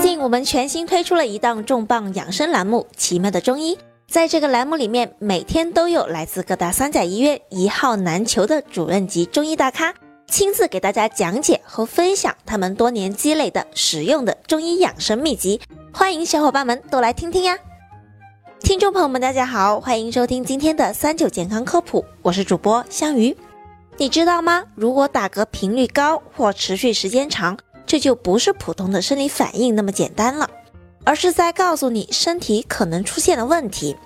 近我们全新推出了一档重磅养生栏目《奇妙的中医》。在这个栏目里面，每天都有来自各大三甲医院一号难求的主任级中医大咖，亲自给大家讲解和分享他们多年积累的实用的中医养生秘籍。欢迎小伙伴们都来听听呀！听众朋友们，大家好，欢迎收听今天的三九健康科普，我是主播香鱼。你知道吗？如果打嗝频率高或持续时间长，这就不是普通的生理反应那么简单了，而是在告诉你身体可能出现的问题。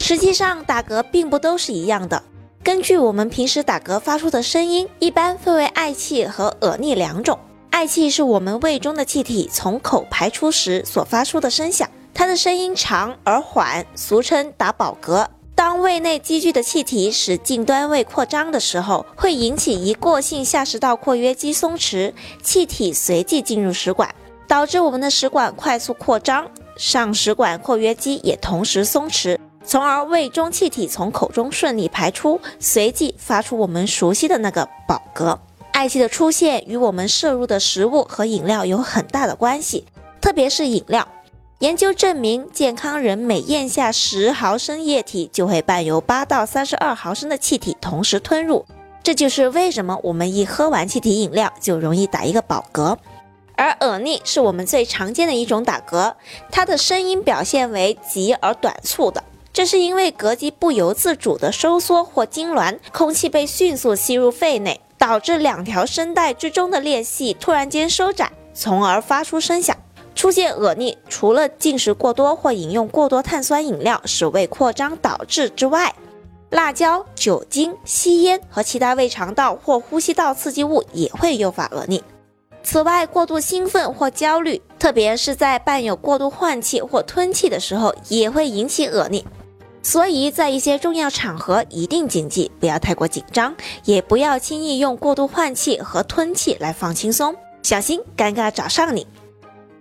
实际上，打嗝并不都是一样的。根据我们平时打嗝发出的声音，一般分为嗳气和呃逆两种。嗳气是我们胃中的气体从口排出时所发出的声响，它的声音长而缓，俗称打饱嗝。当胃内积聚的气体使近端胃扩张的时候，会引起一过性下食道括约肌松弛，气体随即进入食管，导致我们的食管快速扩张，上食管括约肌也同时松弛，从而胃中气体从口中顺利排出，随即发出我们熟悉的那个饱嗝。嗳气的出现与我们摄入的食物和饮料有很大的关系，特别是饮料。研究证明，健康人每咽下十毫升液体，就会伴有八到三十二毫升的气体同时吞入。这就是为什么我们一喝完气体饮料就容易打一个饱嗝。而耳逆是我们最常见的一种打嗝，它的声音表现为急而短促的，这是因为膈肌不由自主的收缩或痉挛，空气被迅速吸入肺内，导致两条声带之中的裂隙突然间收窄，从而发出声响。出现恶逆，除了进食过多或饮用过多碳酸饮料使胃扩张导致之外，辣椒、酒精、吸烟和其他胃肠道或呼吸道刺激物也会诱发恶逆。此外，过度兴奋或焦虑，特别是在伴有过度换气或吞气的时候，也会引起恶逆。所以在一些重要场合一定谨记，不要太过紧张，也不要轻易用过度换气和吞气来放轻松，小心尴尬找上你。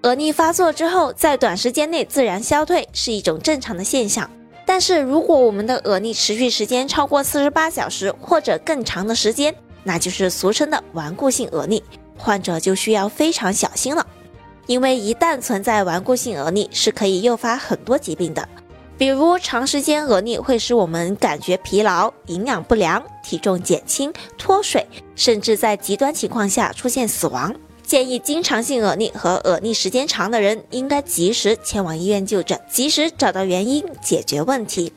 耳逆发作之后，在短时间内自然消退是一种正常的现象。但是如果我们的耳逆持续时间超过四十八小时或者更长的时间，那就是俗称的顽固性耳逆，患者就需要非常小心了。因为一旦存在顽固性耳逆，是可以诱发很多疾病的，比如长时间耳逆会使我们感觉疲劳、营养不良、体重减轻、脱水，甚至在极端情况下出现死亡。建议经常性耳逆和耳逆时间长的人应该及时前往医院就诊，及时找到原因解决问题。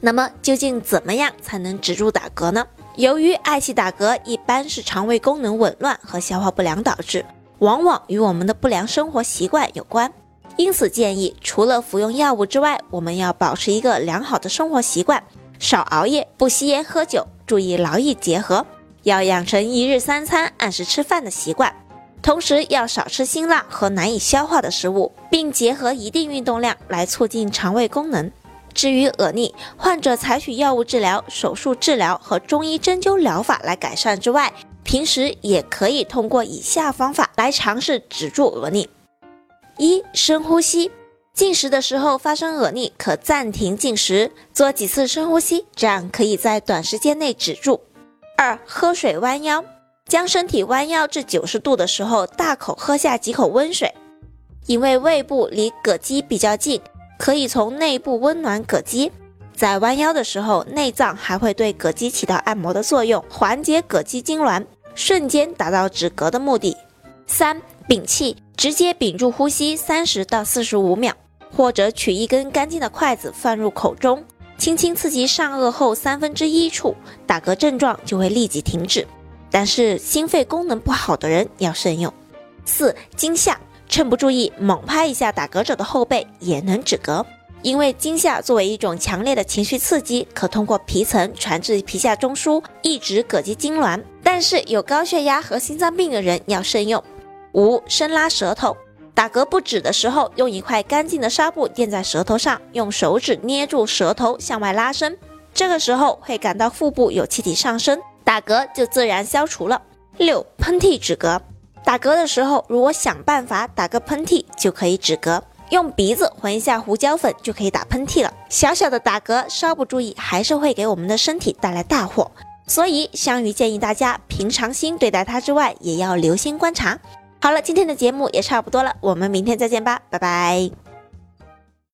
那么究竟怎么样才能止住打嗝呢？由于嗳气打嗝一般是肠胃功能紊乱和消化不良导致，往往与我们的不良生活习惯有关。因此建议除了服用药物之外，我们要保持一个良好的生活习惯，少熬夜，不吸烟喝酒，注意劳逸结合，要养成一日三餐按时吃饭的习惯。同时要少吃辛辣和难以消化的食物，并结合一定运动量来促进肠胃功能。至于恶逆，患者采取药物治疗、手术治疗和中医针灸疗法来改善之外，平时也可以通过以下方法来尝试止住恶逆：一、深呼吸。进食的时候发生恶逆，可暂停进食，做几次深呼吸，这样可以在短时间内止住。二、喝水弯腰。将身体弯腰至九十度的时候，大口喝下几口温水，因为胃部离膈肌比较近，可以从内部温暖膈肌。在弯腰的时候，内脏还会对膈肌起到按摩的作用，缓解膈肌痉挛，瞬间达到止嗝的目的。三、屏气，直接屏住呼吸三十到四十五秒，或者取一根干净的筷子放入口中，轻轻刺激上颚后三分之一处，打嗝症状就会立即停止。但是心肺功能不好的人要慎用。四惊吓，趁不注意猛拍一下打嗝者的后背也能止嗝。因为惊吓作为一种强烈的情绪刺激，可通过皮层传至皮下中枢，抑制膈肌痉挛。但是有高血压和心脏病的人要慎用。五伸拉舌头，打嗝不止的时候，用一块干净的纱布垫在舌头上，用手指捏住舌头向外拉伸，这个时候会感到腹部有气体上升。打嗝就自然消除了。六、喷嚏止嗝。打嗝的时候，如果想办法打个喷嚏，就可以止嗝。用鼻子混一下胡椒粉就可以打喷嚏了。小小的打嗝，稍不注意还是会给我们的身体带来大祸。所以香鱼建议大家平常心对待它之外，也要留心观察。好了，今天的节目也差不多了，我们明天再见吧，拜拜。